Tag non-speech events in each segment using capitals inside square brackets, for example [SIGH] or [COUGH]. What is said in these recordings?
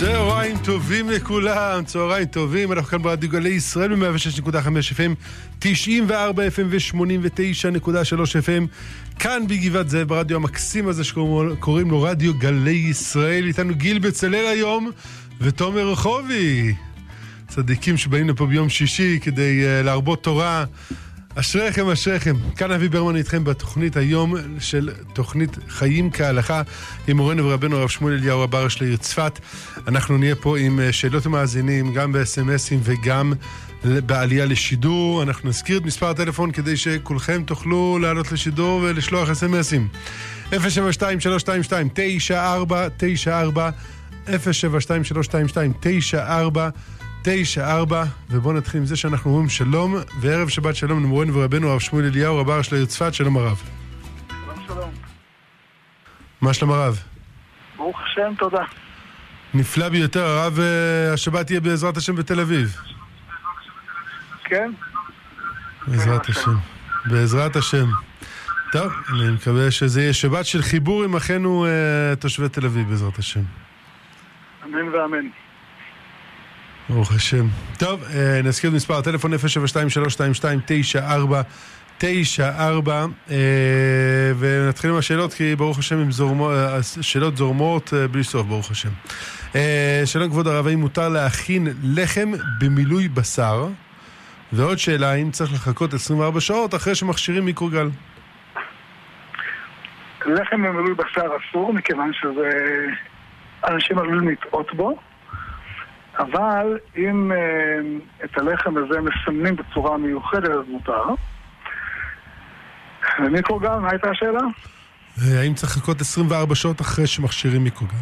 צהריים טובים לכולם, צהריים טובים, אנחנו כאן ברדיו גלי ישראל ב-106.5 FM, 94 FM ו-89.3 FM, כאן בגבעת זאב ברדיו המקסים הזה שקוראים לו רדיו גלי ישראל, איתנו גיל בצלאל היום ותומר רחובי, צדיקים שבאים לפה ביום שישי כדי uh, להרבות תורה. אשריכם, אשריכם. כאן אבי ברמן איתכם בתוכנית היום של תוכנית חיים כהלכה עם מורנו ורבנו הרב שמואל אליהו אברש לעיר צפת. אנחנו נהיה פה עם אה, שאלות ומאזינים, גם בסמסים וגם בעלייה לשידור. אנחנו נזכיר את מספר הטלפון כדי שכולכם תוכלו לעלות לשידור ולשלוח סמסים. 072-322-9494 072-322-9494 94, ובואו נתחיל עם זה שאנחנו אומרים שלום, וערב שבת שלום למורנו ורבנו הרב שמואל אליהו, רב של העיר צפת, שלום הרב. שלום שלום. מה שלום הרב? ברוך השם, תודה. נפלא ביותר, הרב, אה, השבת יהיה בעזרת השם בתל אביב. כן. בעזרת כן, השם. בעזרת השם. טוב, אני מקווה שזה יהיה שבת של חיבור עם אחינו אה, תושבי תל אביב, בעזרת השם. אמן ואמן. ברוך השם. טוב, אה, נזכיר את מספר הטלפון 072-322-9494 ונתחיל עם השאלות כי ברוך השם עם זורמו, השאלות זורמות אה, בלי סוף, ברוך השם. אה, שלום כבוד הרב, האם מותר להכין לחם במילוי בשר? ועוד שאלה, האם צריך לחכות 24 שעות אחרי שמכשירים מיקרוגל? לחם במילוי בשר אסור, מכיוון שזה... אנשים עלולים לטעות בו. אבל אם אה, את הלחם הזה מסמנים בצורה מיוחדת, אז מותר. מיקרוגל, מה הייתה השאלה? אה, האם צריך לחכות 24 שעות אחרי שמכשירים מיקרוגל?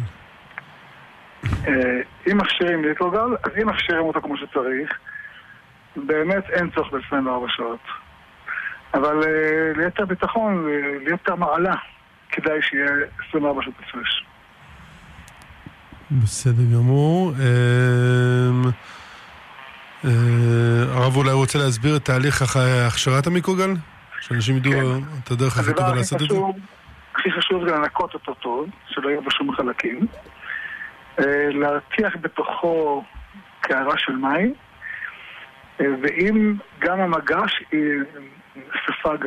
אה, אם מכשירים מיקרוגל, אז אם מכשירים אותו כמו שצריך, באמת אין צורך ב-24 שעות. אבל ליתר ביטחון, ליתר מעלה, כדאי שיהיה 24 שעות הפרש. בסדר גמור. אמ, אה, הרב אולי רוצה להסביר את תהליך הכשרת המיקרוגל? שאנשים ידעו כן. את הדרך הכי טובה לעשות את זה? הכי חשוב זה לנקות אותו טוב, שלא יהיו בו שום חלקים. אה, להרתיח בתוכו קערה של מים, אה, ואם גם המגש ספג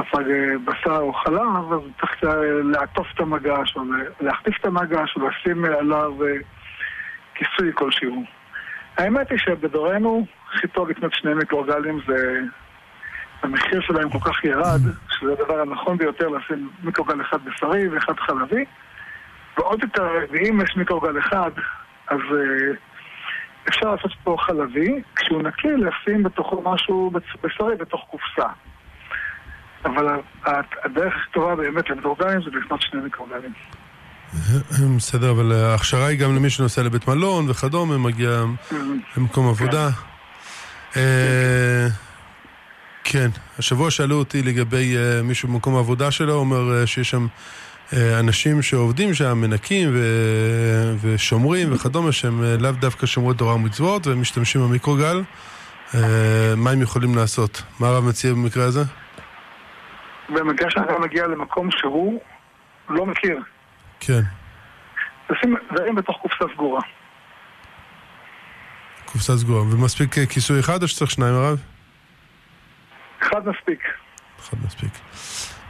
ספג אה, בשר או חלב, אז צריך לעטוף את המגש, או להחטיף את המגש, או לשים עליו אה, כיסוי כלשהו. האמת היא שבדורנו, הכי טוב לקנות שני מיקרוגלים זה... המחיר שלהם כל כך ירד, שזה הדבר הנכון ביותר לשים מיקרוגל אחד בשרי ואחד חלבי. ועוד יותר, ואם יש מיקרוגל אחד, אז אפשר לעשות פה חלבי, כשהוא נקי לשים בתוכו משהו בשרי בתוך קופסה. אבל הדרך הכי טובה באמת למיקרוגלים זה לקנות שני מיקרוגלים. בסדר, אבל ההכשרה היא גם למי שנוסע לבית מלון וכדומה, מגיע למקום עבודה. אה, כן, השבוע שאלו אותי לגבי אה, מישהו במקום העבודה שלו, אומר אה, שיש שם אנשים שעובדים שם, מנקים ושומרים וכדומה, שהם לאו דווקא שומרי תורה ומצוות, והם משתמשים במיקרוגל. מה הם יכולים לעשות? מה הרב מציע במקרה הזה? במקרה שאתה מגיע למקום שהוא לא מכיר. כן. תשים דברים בתוך קופסה סגורה. קופסה סגורה. ומספיק אה, כיסוי אחד או שצריך שניים, הרב? אחד מספיק. אחד מספיק.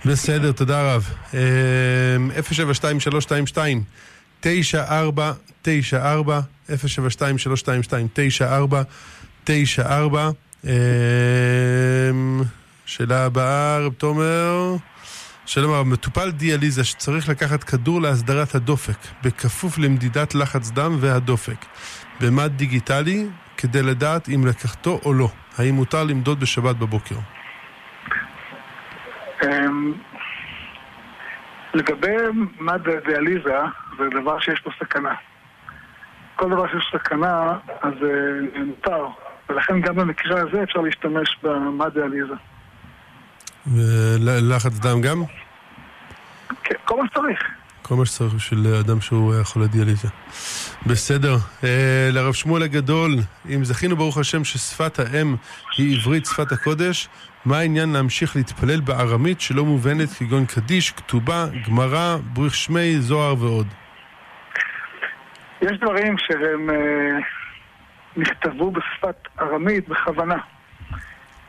בסדר, תודה רב. 072 94 94 072 322 94 94 שאלה הבאה, רב תומר. שלום הרב, מטופל דיאליזה שצריך לקחת כדור להסדרת הדופק, בכפוף למדידת לחץ דם והדופק, במד דיגיטלי, כדי לדעת אם לקחתו או לא. האם מותר למדוד בשבת בבוקר? אמ, לגבי מד דיאליזה, זה דבר שיש פה סכנה. כל דבר שיש סכנה, אה. ולכן גם במקרה הזה אפשר להשתמש במד דיאליזה. ולחץ דם גם? כן, כל מה שצריך. כל מה שצריך בשביל אדם שהוא חולה דיאליזה. בסדר. אה, לרב שמואל הגדול, אם זכינו ברוך השם ששפת האם היא עברית שפת הקודש, מה העניין להמשיך להתפלל בארמית שלא מובנת כגון קדיש, כתובה, גמרא, בריך שמי, זוהר ועוד? יש דברים שהם אה, נכתבו בשפת ארמית בכוונה,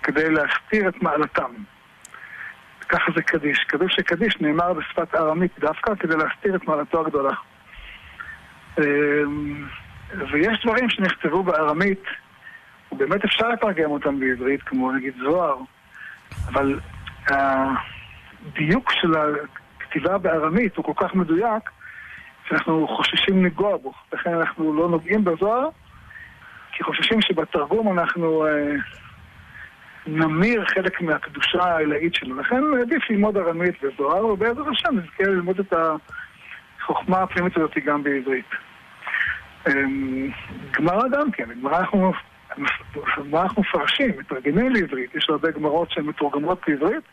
כדי להסתיר את מעלתם. ככה זה קדיש. כתוב שקדיש נאמר בשפת ארמית דווקא כדי להסתיר את מעלתו הגדולה. אה, ויש דברים שנכתבו בארמית, ובאמת אפשר לתרגם אותם בעברית, כמו נגיד זוהר, אבל הדיוק של הכתיבה בארמית הוא כל כך מדויק, שאנחנו חוששים לגוע בו. לכן אנחנו לא נוגעים בזוהר, כי חוששים שבתרגום אנחנו אה, נמיר חלק מהקדושה העילאית שלו. לכן עדיף ללמוד ארמית וזוהר, ובעזר השם נזכה ללמוד את החוכמה הפנימית הזאת גם בעברית. אה, גמרא גם כן, גמרא אנחנו, אנחנו מפרשים, מתרגמים לעברית, יש הרבה גמרות שהן מתורגמות לעברית.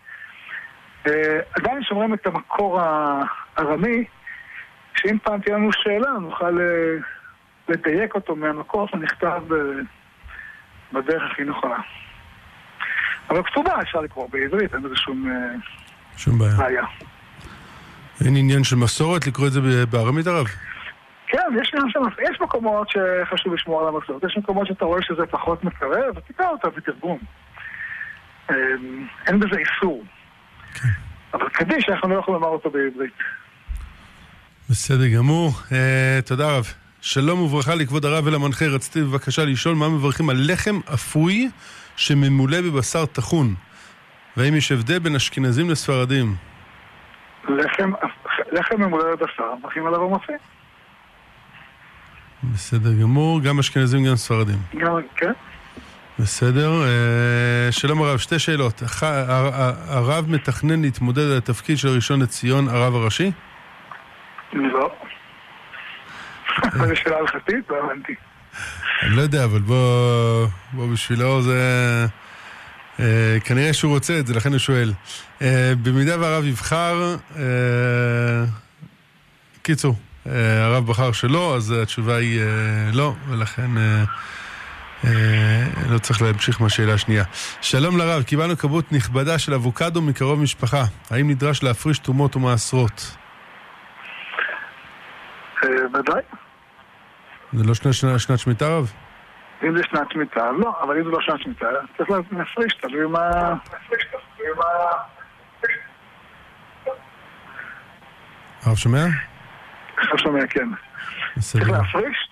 אה, עדיין שומרים את המקור הארמי, שאם פעם תהיה לנו שאלה, נוכל אה, לדייק אותו מהמקור שנכתב אה, בדרך הכי נכונה. אבל כתובה אפשר לקרוא בעברית, אין בזה שום, שום בעיה. בעיה. אין עניין של מסורת לקרוא את זה בארמית הרב? כן, יש, יש מקומות שחשוב לשמור על המסורת, יש מקומות שאתה רואה שזה פחות מקרב, ותקרא אותה בתרגום. אין בזה איסור. כן. אבל קדיש אנחנו לא יכולים לומר אותו בעברית. בסדר גמור. Uh, תודה רב. שלום וברכה לכבוד הרב ולמנחה. רציתי בבקשה לשאול מה מברכים על לחם אפוי שממולא בבשר טחון. והאם יש הבדל בין אשכנזים לספרדים? לחם, לחם ממולא בבשר, מברכים עליו המופיע. בסדר גמור, גם אשכנזים גם ספרדים. גם, כן. בסדר. אה, שלום הרב, שתי שאלות. הרב מתכנן להתמודד על התפקיד של ראשון לציון, הרב הראשי? לא. זו שאלה הלכתית? לא הבנתי. אני לא יודע, אבל בוא, בוא בשבילו זה... אה, כנראה שהוא רוצה את זה, לכן הוא שואל. אה, במידה והרב יבחר, קיצור, הרב בחר שלא, אז התשובה היא לא, ולכן... אה, לא צריך להמשיך מהשאלה השנייה. שלום לרב, קיבלנו כמות נכבדה של אבוקדו מקרוב משפחה. האם נדרש להפריש תרומות ומעשרות? ודאי. זה לא שנת שמיטה רב? אם זה שנת שמיטה, לא, אבל אם זה לא שנת שמיטה, צריך להפריש, תלוי מה... הרב שומע? הרב שומע, כן. צריך להפריש,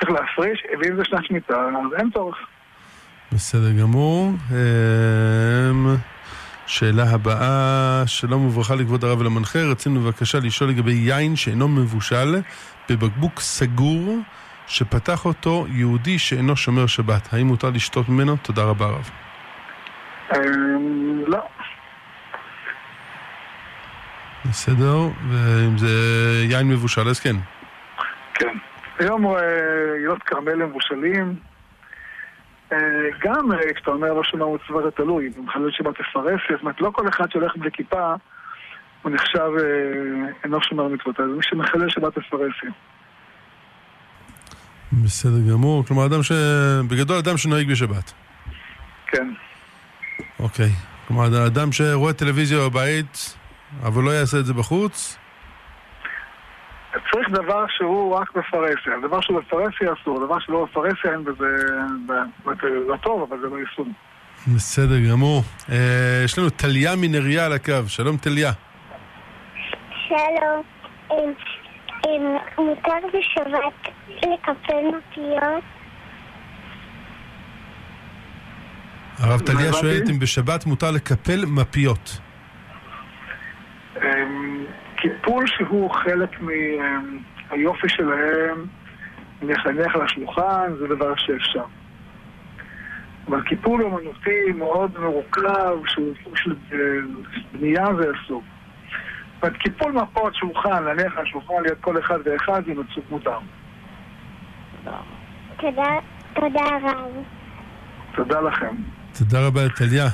צריך להפריש, ואם זה שנת שמיטה, אז אין צורך. בסדר גמור. אמ, שאלה הבאה, שלום וברכה לכבוד הרב ולמנחה, רצינו בבקשה לשאול לגבי יין שאינו מבושל בבקבוק סגור שפתח אותו יהודי שאינו שומר שבת. האם מותר לשתות ממנו? תודה רבה רב. אמ, לא. בסדר, ואם זה יין מבושל אז כן. כן. היום עילות כרמל הם מבושלים. אה, גם אה, כשאתה אומר לא שומע מצווה זה תלוי, במחלל שבת תפרס, זאת אומרת לא כל אחד שהולך בלי כיפה הוא נחשב אה, אינו שומר מצוות, אז מי שמחלל שבת תפרסיה. בסדר גמור, כלומר אדם ש... בגדול אדם שנוהג בשבת. כן. אוקיי, כלומר אדם שרואה טלוויזיה בבית אבל לא יעשה את זה בחוץ צריך דבר שהוא רק בפרהסיה. דבר שהוא בפרהסיה אסור, דבר שלא בפרהסיה אין בזה... לא טוב, אבל זה לא יישום. בסדר גמור. אה, יש לנו טליה מנריה על הקו. שלום טליה. שלום. מותר בשבת לקפל מפיות? הרב טליה שואלת אם בשבת מותר לקפל מפיות. אמ, קיפול שהוא חלק מהיופי שלהם לחנך על השולחן, זה דבר שאפשר. אבל קיפול אמנותי מאוד מרוכב, שהוא סוג של בנייה זה אסור. זאת אומרת, קיפול מפות שולחן, להניח על השולחן ליד כל אחד ואחד, זה מצוק מותר. תודה, תודה רב. תודה לכם. תודה רבה, טליה.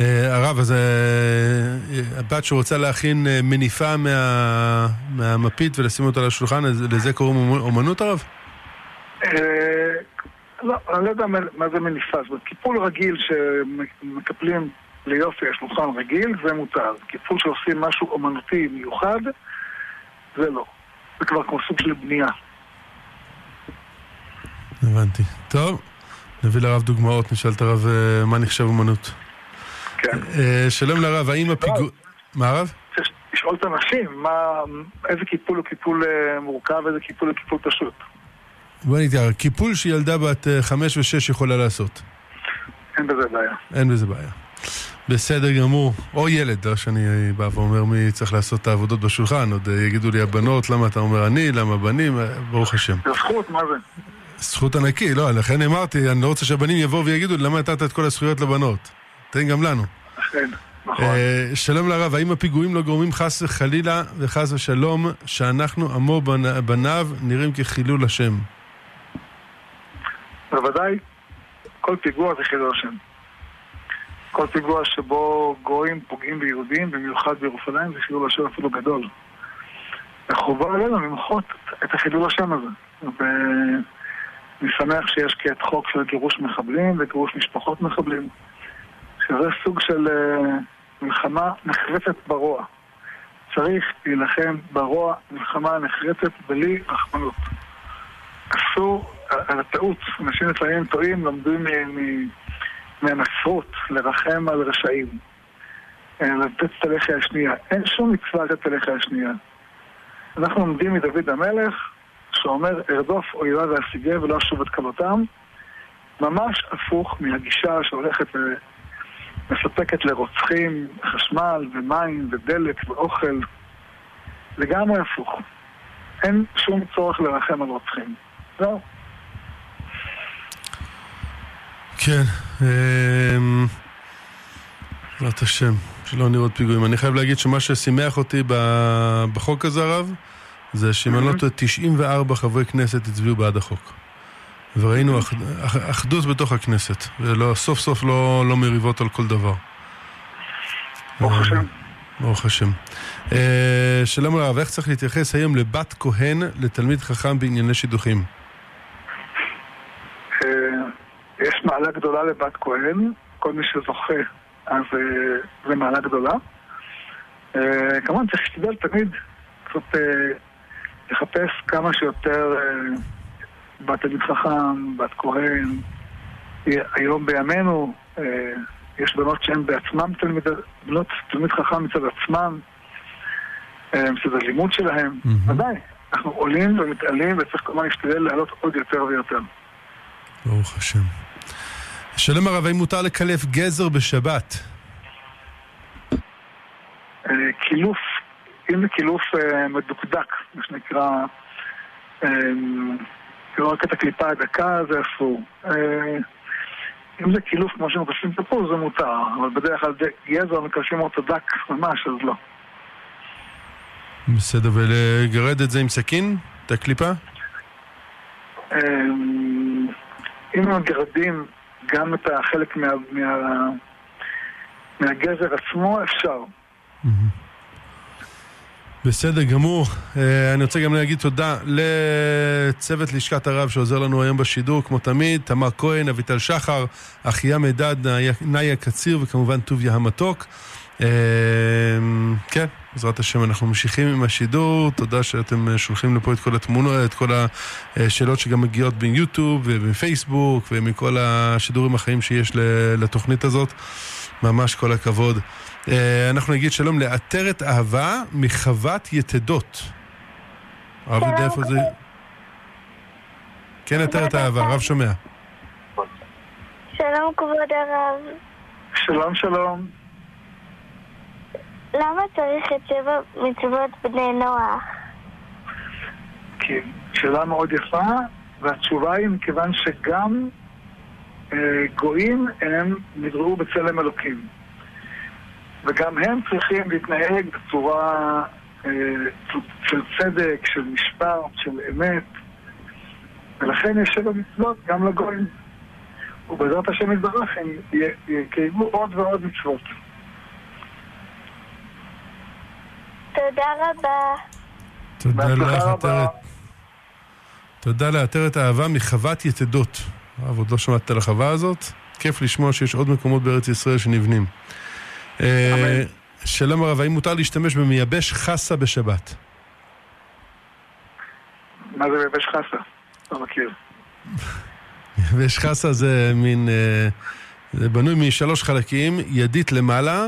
אה, הרב, אז אה, הבת שרוצה להכין אה, מניפה מהמפית ולשים אותה על השולחן, לזה קוראים אומנות הרב? לא, אני לא יודע מה זה מניפה. זאת אומרת, קיפול רגיל שמקפלים ליופי השולחן רגיל, זה מותר. קיפול שעושים משהו אומנותי מיוחד, זה לא. זה כבר כמו סוג של בנייה. הבנתי. טוב, נביא לרב דוגמאות, נשאל את הרב אה, מה נחשב אומנות. כן. אה, שלום לרב, האם הפיגוע... מה הרב? צריך לשאול את האנשים, מה, איזה קיפול הוא קיפול אה, מורכב, איזה קיפול הוא קיפול פשוט. בוא נתראה, קיפול שילדה בת חמש ושש יכולה לעשות. אין בזה בעיה. אין בזה בעיה. בסדר גמור. או ילד, לא שאני בא ואומר מי צריך לעשות את העבודות בשולחן. עוד אה, יגידו לי הבנות, למה אתה אומר אני, למה בנים, אה, ברוך השם. זכות, מה זה? זכות ענקי, לא, לכן אמרתי, אני לא רוצה שהבנים יבואו ויגידו למה נתת את כל הזכויות לבנות? תן גם לנו. אכן, נכון. אה, שלום לרב, האם הפיגועים לא גורמים חס וחלילה וחס ושלום שאנחנו עמו בנ- בניו נראים כחילול השם? בוודאי, כל פיגוע זה חילול השם. כל פיגוע שבו גויים פוגעים ביהודים, במיוחד בירושלים, זה חילול השם אפילו גדול. החובה עלינו למחות את החילול השם הזה. ואני שמח שיש כעת חוק של גירוש מחבלים וגירוש משפחות מחבלים, שזה סוג של אה, מלחמה נחרצת ברוע. צריך להילחם ברוע מלחמה נחרצת בלי רחמנות. אסור, על הטעות, אנשים לפעמים טועים, מ- מ- מהנצרות לרחם על רשעים. אה, לתת את הלחי השנייה. אין שום מצווה לתת את הלחי השנייה. אנחנו לומדים מדוד המלך, שאומר, ארדוף אויבה ואשיגה ולא אשוב את כלותם, ממש הפוך מהגישה שהולכת ומספקת לרוצחים חשמל ומים ודלק ואוכל. לגמרי הפוך. אין שום צורך לרחם על רוצחים. זהו. כן, אמ, בעזרת השם, שלא נראות פיגועים. אני חייב להגיד שמה ששימח אותי בחוק הזה, הרב, זה שאם אני לא טועה, 94 חברי כנסת הצביעו בעד החוק. וראינו אח- אח- אחדות בתוך הכנסת, וסוף סוף לא, לא מריבות על כל דבר. ברוך אה, השם. ברוך השם. אה, שלום הרב, איך צריך להתייחס היום לבת כהן לתלמיד חכם בענייני שידוכים? אה, יש מעלה גדולה לבת כהן, כל מי שזוכה, אז אה, זה מעלה גדולה. אה, כמובן צריך להשתדל תמיד קצת אה, לחפש כמה שיותר בת תלמיד חכם, בת כהן. היום בימינו יש בנות שהן בעצמן תלמיד, בנות תלמיד חכם מצד עצמן, מצד הלימוד. מהמם. ודאי, אנחנו עולים ומתעלים וצריך כמובן להשתדל לעלות עוד יותר ויותר. ברוך השם. שלום הרב, האם מותר לקלף גזר בשבת? אה, קילוף, אם זה קילוף אה, מדוקדק, מה שנקרא, כאילו רק את הקליפה הדקה זה אסור. אם זה קילוף כמו שמקשרים תפוז זה מותר, אבל בדרך כלל גזר מקשרים אותו דק ממש, אז לא. בסדר, ולגרד את זה עם סכין? את הקליפה? אם מגרדים גם את החלק מה, מה, מהגזר עצמו, אפשר. בסדר גמור. אה, אני רוצה גם להגיד תודה לצוות לשכת הרב שעוזר לנו היום בשידור, כמו תמיד, תמר כהן, אביטל שחר, אחיה מידד, נאיה קציר וכמובן טוביה המתוק. אה, כן, בעזרת השם אנחנו ממשיכים עם השידור, תודה שאתם אה, שולחים לפה את כל התמונות, את כל השאלות שגם מגיעות ביוטיוב ובפייסבוק ומכל השידורים החיים שיש לתוכנית הזאת. ממש כל הכבוד. אה, אנחנו נגיד שלום לעטרת אהבה מחוות יתדות. הרב יודע איפה זה? כן, עטרת אהבה, הרב שומע. שלום כבוד הרב. שלום שלום. למה צריך את שבע מצוות בני נוח? כן, שאלה מאוד יפה, והתשובה היא מכיוון שגם אה, גויים הם נבראו בצלם אלוקים. וגם הם צריכים להתנהג בצורה אה, של צדק, של משפט, של אמת, ולכן יש שבע מצוות גם לגויים. ובעזרת השם יתברך הם יקיימו עוד ועוד מצוות. תודה רבה. תודה בהצלחה לך. עטרת. תודה לעטרת אהבה מחוות יתדות. הרב, עוד לא שמעת על החווה הזאת? כיף לשמוע שיש עוד מקומות בארץ ישראל שנבנים. אה, אמן. שלום הרב, האם מותר להשתמש במייבש חסה בשבת? מה זה יבש חסה? לא מכיר. ויש חסה זה מין, אה, זה בנוי משלוש חלקים, ידית למעלה,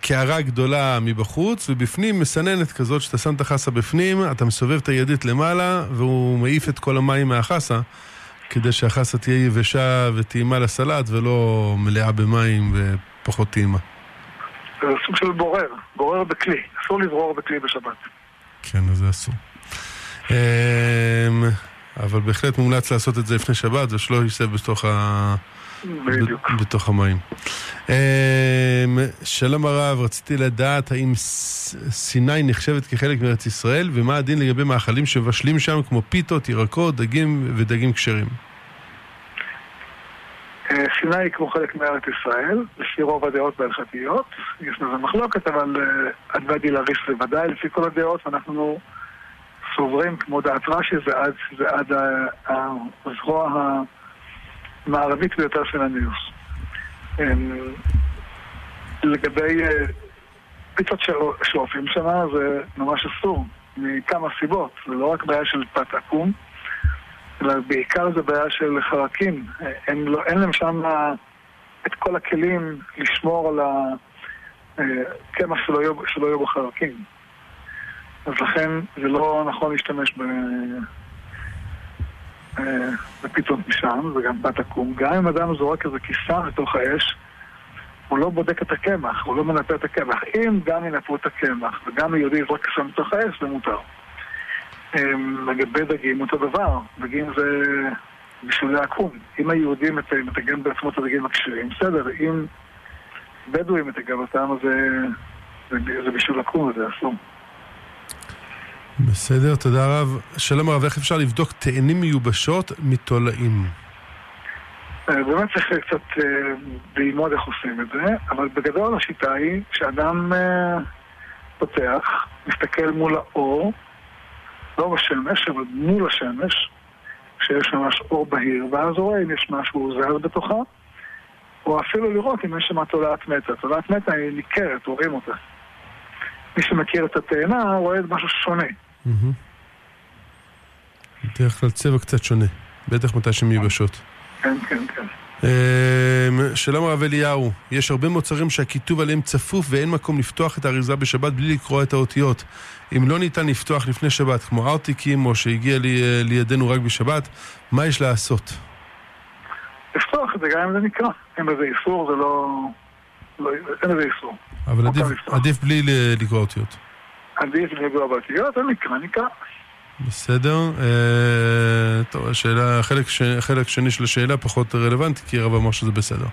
קערה גדולה מבחוץ, ובפנים מסננת כזאת שאתה שם את החסה בפנים, אתה מסובב את הידית למעלה, והוא מעיף את כל המים מהחסה, כדי שהחסה תהיה יבשה וטעימה לסלט, ולא מלאה במים ופחות טעימה. זה סוג של בורר, בורר בכלי. אסור לברור בכלי בשבת. כן, אז זה אסור. אמ, אבל בהחלט מומלץ לעשות את זה לפני שבת, ושלא יישב בתוך, ה... בדיוק. בתוך המים. אמ, שלום הרב, רציתי לדעת האם סיני נחשבת כחלק מארץ ישראל, ומה הדין לגבי מאכלים שמבשלים שם, כמו פיתות, ירקות, דגים ודגים כשרים. אה, סיני היא כמו חלק מארץ ישראל, לפי רוב הדעות בהלכתיות. יש לזה מחלוקת, אבל אה, עד ואדי לריש זה ודאי לפי כל הדעות, ואנחנו סוברים, כמו דעת רש"י, זה עד, זה עד ה- ה- המערבית ביותר של הניוס. אמ, לגבי אה, פיצות שעו- שעופים שם, זה ממש אסור, מכמה סיבות. זה לא רק בעיה של פת עקום, אלא בעיקר זה בעיה של חרקים. אין, לא, אין להם שם את כל הכלים לשמור על הקמח יהיו, שלא יהיו בו חרקים. אז לכן זה לא נכון להשתמש אה, בפיתות משם, וגם פת עקום. גם אם אדם זורק איזה כיסה לתוך האש, הוא לא בודק את הקמח, הוא לא מנפה את הקמח. אם גם ינפו את הקמח וגם יהודי יזרוק כיסה לתוך האש, זה מותר. אמ, לגבי דגים אותו דבר, דגים זה בישולי עקום. אם היהודי מת- מתגן בעצמו את הדגים הכשרים, בסדר, אם בדואי מתגן אותם, אז זה, זה, זה עקום וזה אסור. בסדר, תודה רב. שלום הרב, איך אפשר לבדוק תאנים מיובשות מתולעים? אה, באמת צריך קצת אה, ללמוד איך עושים את זה, אבל בגדול השיטה היא שאדם אה, פותח, מסתכל מול האור, לא בשמש, אבל מול השמש, שיש ממש אור בהיר, ואז רואה אם יש משהו זר בתוכה, או אפילו לראות אם יש שם תולעת מתה. תולעת מתה היא ניכרת, רואים אותה. מי שמכיר את התאנה רואה משהו שונה. בדרך כלל צבע קצת שונה, בטח מתי שהן מיובשות. כן, כן, כן. אמ, שלום הרב אליהו, יש הרבה מוצרים שהכיתוב עליהם צפוף ואין מקום לפתוח את האריזה בשבת בלי לקרוא את האותיות. אם לא ניתן לפתוח לפני שבת, כמו ארטיקים או שהגיע לי, לידינו רק בשבת, מה יש לעשות? לפתוח את זה גם אם זה נקרא. אין בזה איסור, זה לא... לא אין בזה איסור. אבל מותר עדיף. עדיף בלי לקרוא אותיות. עדיף לגוע באותיות, נקרא, נקרא. בסדר. אה, טוב, השאלה, חלק, ש, חלק שני של השאלה פחות רלוונטי, כי הרב אמר שזה בסדר.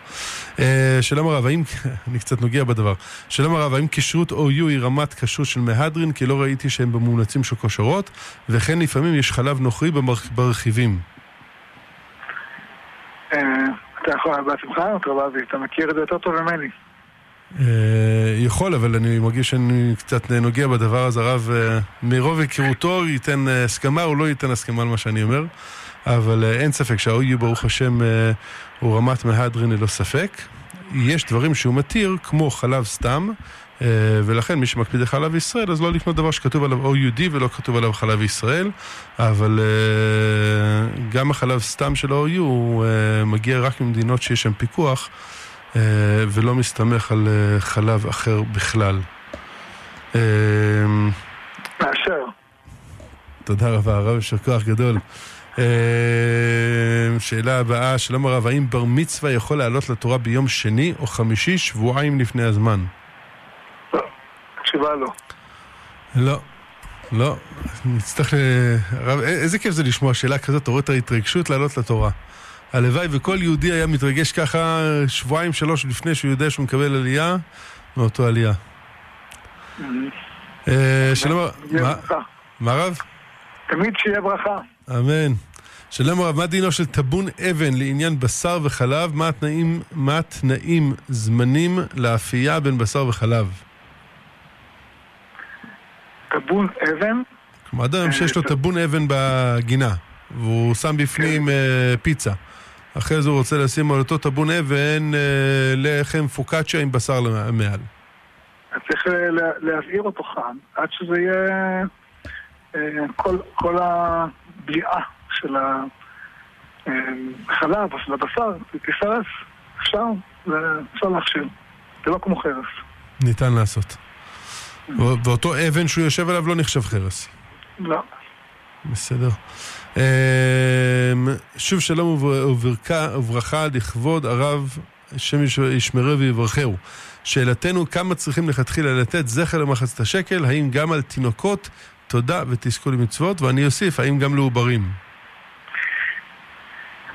אה, שלום הרב, האם, [LAUGHS] אני קצת נוגע בדבר. שלום הרב, האם כשרות OU היא רמת כשרות של מהדרין, כי לא ראיתי שהם במומלצים של כושרות, וכן לפעמים יש חלב נוכרי ברכיבים. אה, אתה יכול בעצמך, אתה מכיר את זה יותר טוב ממני. אה, יכול, אבל אני מרגיש שאני קצת נוגע בדבר הזה, הרב, אה, מרוב היכרותו ייתן אה, הסכמה או לא ייתן הסכמה על מה שאני אומר, אבל אין ספק שה-OU ברוך השם הוא רמת מהדרין ללא ספק. יש דברים שהוא מתיר, כמו חלב סתם, ולכן מי שמקפיד על חלב ישראל, אז לא לקנות דבר שכתוב עליו OUD ולא כתוב עליו חלב ישראל, אבל גם החלב סתם של ה-OU הוא מגיע רק ממדינות שיש שם פיקוח. אה, ולא מסתמך על אה, חלב אחר בכלל. אה, מאשר. תודה רבה, הרב, יישר כוח גדול. אה, שאלה הבאה, שלום הרב, האם בר מצווה יכול לעלות לתורה ביום שני או חמישי, שבועיים לפני הזמן? לא. התשובה לא. לא. לא, נצטרך ל... הרב, א- איזה כיף זה לשמוע שאלה כזאת, אתה רואה את ההתרגשות לעלות לתורה. הלוואי וכל יהודי היה מתרגש ככה שבועיים, שלוש לפני שהוא יודע שהוא מקבל עלייה, מאותו עלייה. אה, שלום, מה- רב? תמיד שיהיה ברכה. אמן. שלום הרב, מה דינו של טבון אבן לעניין בשר וחלב? מה התנאים, מה התנאים זמנים לאפייה בין בשר וחלב? טבון אבן, כלומר, אדם שיש לו טבון אבן בגינה, והוא שם בפנים אה, פיצה. אחרי זה הוא רוצה לשים על אותו טבון אבן אה, לחם פוקאצ'ה עם בשר מעל. אז צריך לה- להבעיר אותו חם, עד שזה יהיה אה, כל, כל הבליעה של, אה, חלב או של הבשר, תיסרס, אפשר, אפשר להכשיר. זה לא כמו חרס. ניתן לעשות. ואותו אבן שהוא יושב עליו לא נחשב חרס. לא. בסדר. אמ, שוב שלום וברכה, לכבוד הרב, השם ישמרו ויברכהו. שאלתנו, כמה צריכים לכתחילה לתת זכר למחצת השקל? האם גם על תינוקות? תודה ותזכו למצוות. ואני אוסיף, האם גם לעוברים?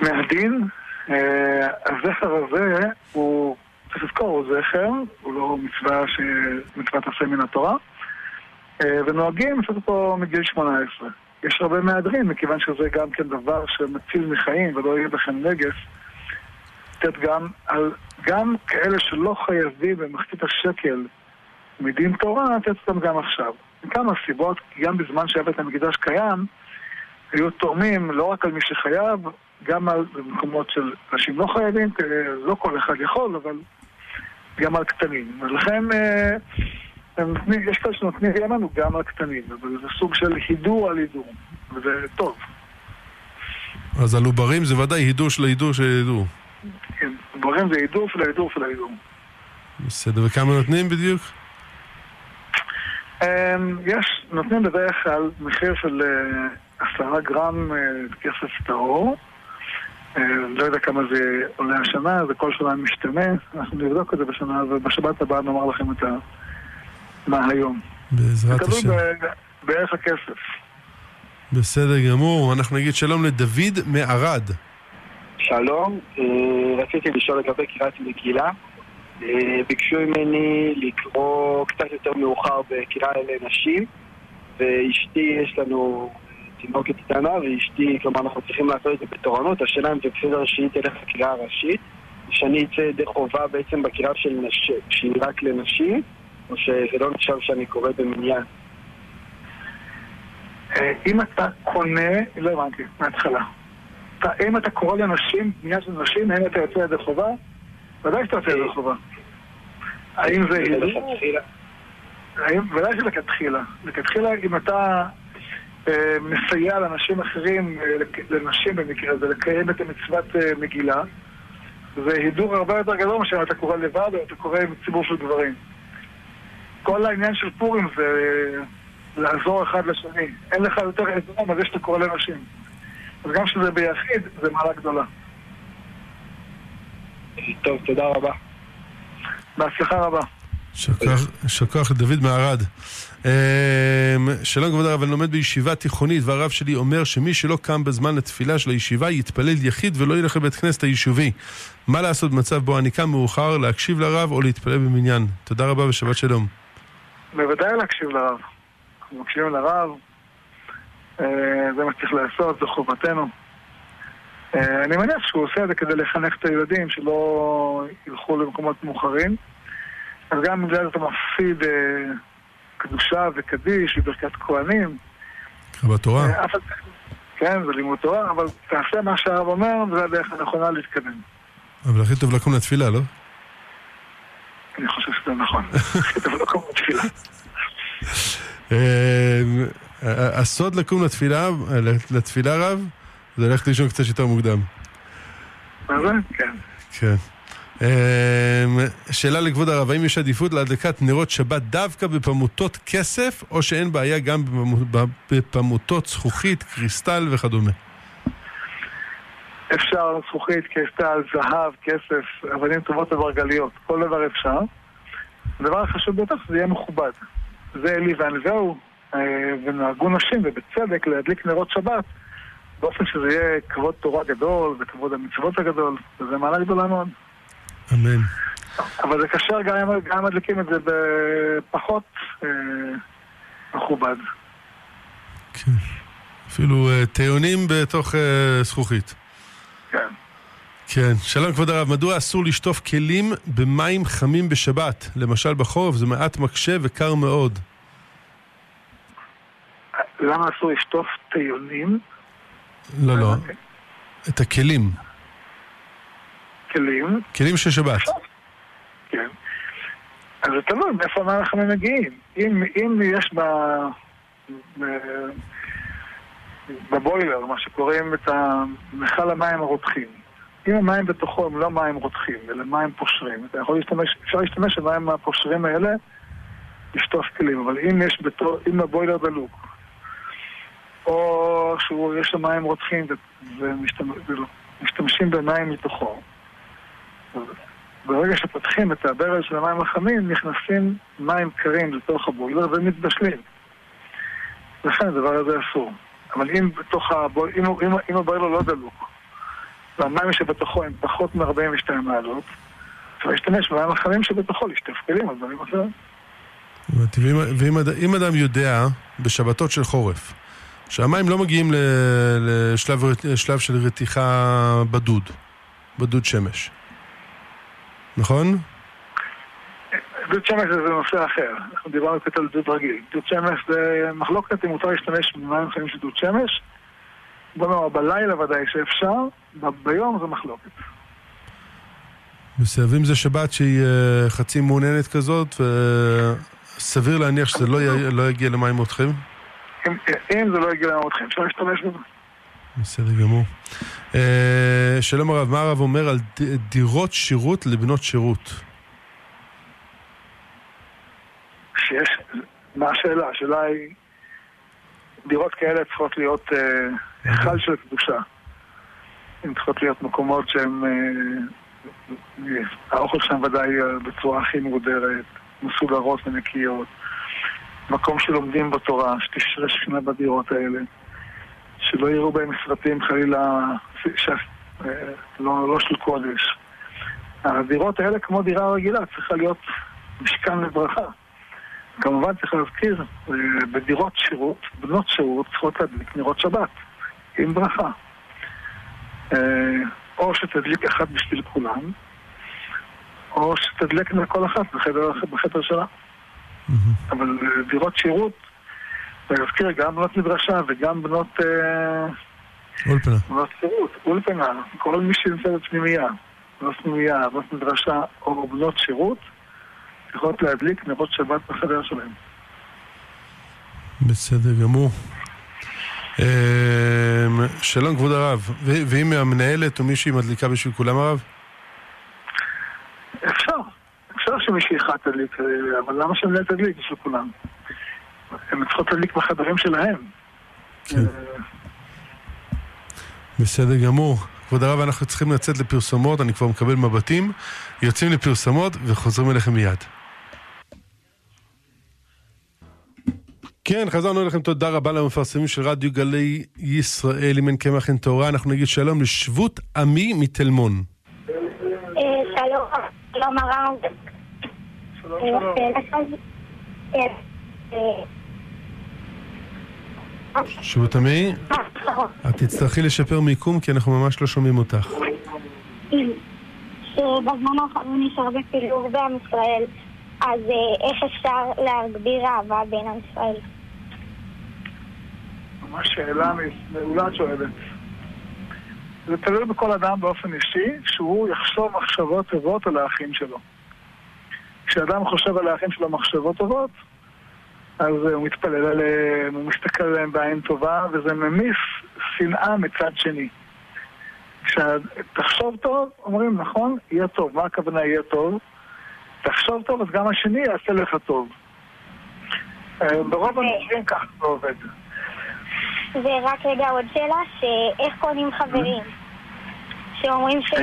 מהדין, אה, הזכר הזה הוא, צריך לזכור, הוא זכר, הוא לא מצווה ש... מצוות עשה מן התורה, אה, ונוהגים לעשות אותו מגיל 18. יש הרבה מהדרין, מכיוון שזה גם כן דבר שמציל מחיים ולא יהיה בכם נגס, לתת גם על, גם כאלה שלא חייבים במחצית השקל מדין תורה, לתת אותם גם עכשיו. מכמה סיבות, גם בזמן שהיה בית המקדש קיים, היו תורמים לא רק על מי שחייב, גם על מקומות של אנשים לא חייבים, לא כל אחד יכול, אבל גם על קטנים. ולכן אה, נותנים, יש כאלה שנותנים לנו גם על קטנים, אבל זה סוג של הידור על הידור, וזה טוב. אז על עוברים זה ודאי הידור של ההידור של ההידור. כן, עוברים זה הידור של ההידור של ההידור. בסדר, וכמה נותנים בדיוק? אמ, יש, נותנים בדרך כלל מחיר של אה, עשרה גרם אה, כסף טהור. אה, לא יודע כמה זה עולה השנה, זה כל שנה משתנה, אנחנו נבדוק את זה בשנה, ובשבת הבאה נאמר לכם את ה... מה היום. בעזרת השם. תלוי בערך הכסף. בסדר גמור, אנחנו נגיד שלום לדוד מערד. שלום, אה, רציתי לשאול לגבי קריאת מגילה. אה, ביקשו ממני לקרוא קצת יותר מאוחר בקריאה לנשים, ואשתי, יש לנו תינוקת קטנה, ואשתי, כלומר אנחנו צריכים לעשות את זה בתורנות, השאלה אם זה בסדר שהיא תלך לקריאה הראשית, שאני אצא ידי חובה בעצם בקריאה של נשים, שהיא רק לנשים, או שזה לא נחשב שאני קורא במניין. אה, אם אתה קונה, לא הבנתי, מההתחלה. אם אתה קורא לנשים, בנייה של נשים, האם אתה יוצא ידי חובה? ודאי שאתה יוצא ידי חובה. האם זה... ודאי שלכתחילה. לכתחילה, אם אתה אה, מסייע לאנשים אחרים, אה, לנשים במקרה הזה, לקיים את מצוות מגילה, זה הידור הרבה יותר גדול מאשר אתה קורא לבד או אתה קורא עם ציבור של גברים. כל העניין של פורים זה לעזור אחד לשני. אין לך יותר עזרה מזה שאתה קורא לנשים. אז גם כשזה ביחיד, זה מעלה גדולה. טוב, תודה רבה. בהצלחה רבה. יישר כוח לדוד מערד. אמ, שלום כבוד הרב, אני לומד בישיבה תיכונית והרב שלי אומר שמי שלא קם בזמן לתפילה של הישיבה יתפלל יחיד ולא ילך לבית כנסת היישובי. מה לעשות במצב בו אני קם מאוחר, להקשיב לרב או להתפלל במניין? תודה רבה ושבת שלום. בוודאי להקשיב לרב. אנחנו מקשיבים לרב, אה, זה מה שצריך לעשות, זו חובתנו. אה, אני מניח שהוא עושה את זה כדי לחנך את הילדים שלא ילכו למקומות מאוחרים. אז גם בגלל זה אתה מפסיד אה, קדושה וקדיש וברכת כהנים. בתורה. כן, זה לימוד תורה, אבל תעשה מה שהרב אומר, וזה הדרך הנכונה להתקדם. אבל הכי טוב לקום לתפילה, לא? אני חושב שזה נכון. [LAUGHS] הכי טוב לקום לתפילה. הסוד לקום לתפילה, לתפילה רב, זה ללכת לישון קצת יותר מוקדם. מה זה? כן. כן. שאלה לכבוד הרב, האם יש עדיפות להדלקת נרות שבת דווקא בפמוטות כסף, או שאין בעיה גם בפמוטות זכוכית, קריסטל וכדומה? אפשר זכוכית, קריסטל, זהב, כסף, אבנים טובות וברגליות, כל דבר אפשר. הדבר החשוב ביותר שזה יהיה מכובד. זה אלי וענווהו, אה, ונהגו נשים, ובצדק, להדליק נרות שבת, באופן שזה יהיה כבוד תורה גדול וכבוד המצוות הגדול, וזה מעלה גדולה מאוד. אמן. אבל זה קשה גם אם מדליקים את זה בפחות אה, מכובד. כן. אפילו אה, תאונים בתוך אה, זכוכית. כן. כן. שלום כבוד הרב, מדוע אסור לשטוף כלים במים חמים בשבת? למשל בחורף זה מעט מקשה וקר מאוד. למה אסור לשטוף תאונים? לא, לא. את הכלים. כלים. כלים של שבת. כן. אז זה תלוי מאיפה אנחנו מגיעים. אם, אם יש ב... בבוילר, מה שקוראים את מכל המים הרותחים. אם המים בתוכו הם לא מים רותחים, אלא מים פושרים, אתה יכול להשתמש, אפשר להשתמש במים הפושרים האלה לשטוף כלים, אבל אם יש בתור, אם הבוילר דלוק, או שיש לו מים רותחים ומשתמשים במים מתוכו, ברגע שפותחים את הברז של המים החמים, נכנסים מים קרים לתוך הבוילר ומתבשלים. לכן הדבר הזה אסור. אבל אם בתוך הבוילר, אם, אם, אם הבוילר לא דלוק, והמים שבתוכו הם פחות מ-42 מעלות, אפשר להשתמש במים החמים שבתוכו, לשטוף כלים על דברים אחרים. ואם אדם יודע בשבתות של חורף שהמים לא מגיעים לשלב של רתיחה בדוד, בדוד שמש, נכון? דוד שמש זה נושא אחר, אנחנו דיברנו קצת על דוד רגיל. דוד שמש זה מחלוקת אם מותר להשתמש במים חיים של דוד שמש. בוא נאמר, בלילה ודאי שאפשר, ביום זה מחלוקת. ואם זה שבת שהיא אה, חצי מעוננת כזאת, סביר להניח שזה לא, י... לא יגיע למים רותחים? אם, אם זה לא יגיע למים רותחים, אפשר להשתמש בזה. בסדר גמור. אה, שלום הרב, מה הרב אומר על דירות שירות לבנות שירות? שיש, מה השאלה? השאלה היא, דירות כאלה צריכות להיות אה, היכל של קדושה. הן צריכות להיות מקומות שהם, אה, האוכל שם ודאי בצורה הכי מוגדרת, מסודרות ונקיות. מקום שלומדים בתורה, שתשרה שכינה בדירות האלה. שלא יראו בהם סרטים חלילה, ש... אה, לא, לא של קודש. הדירות האלה, כמו דירה רגילה, צריכה להיות משכן לברכה. כמובן צריך להזכיר, אה, בדירות שירות, בנות שירות צריכות להדליק נרות שבת, עם ברכה. אה, או שתדליק אחד בשביל כולם, או שתדלקנה כל אחת בחדר, בחדר שלה. אבל דירות שירות אני מזכיר, גם בנות מדרשה וגם בנות... אה, אולפנה. בנות שירות, אולפנה, כל מי שנמצא בפנימייה, בנות פנימייה, בנות מדרשה או בנות שירות, יכולות להדליק נרות שבת בחדר שלהם. בסדר גמור. אה, שלום כבוד הרב, ואם המנהלת או מישהי מדליקה בשביל כולם הרב? אפשר, אפשר שמישהי אחת תדליק, אה, אבל למה שמנהלת תדליק בשביל כולם? הן צריכות להדליק בחדרים שלהם. כן. בסדר גמור. כבוד הרב, אנחנו צריכים לצאת לפרסומות, אני כבר מקבל מבטים. יוצאים לפרסומות וחוזרים אליכם מיד. כן, חזרנו אליכם, תודה רבה למפרסמים של רדיו גלי ישראל, אם אין קמח אין תורה. אנחנו נגיד שלום לשבות עמי מתל מון. אה, שלום, שלום הרב. שלום, שלום. אה, שבות עמי, את תצטרכי לשפר מיקום כי אנחנו ממש לא שומעים אותך. שבזמן האחרון יש הרבה פילוג בעם ישראל, אז אה, איך אפשר להגביר אהבה בין עם ישראל? ממש שאלה מעולה את שואלת. זה תלוי בכל אדם באופן אישי, שהוא יחשוב מחשבות טובות על האחים שלו. כשאדם חושב על האחים שלו מחשבות טובות, אז הוא מתפלל עליהם, הוא מסתכל עליהם בעין טובה, וזה ממיס שנאה מצד שני. כשתחשוב טוב, אומרים, נכון, יהיה טוב. מה הכוונה יהיה טוב? תחשוב טוב, אז גם השני יעשה לך טוב. אה, ברוב המקרים ככה זה עובד. ורק רגע עוד שאלה, שאיך קונים חברים? שאומרים כן.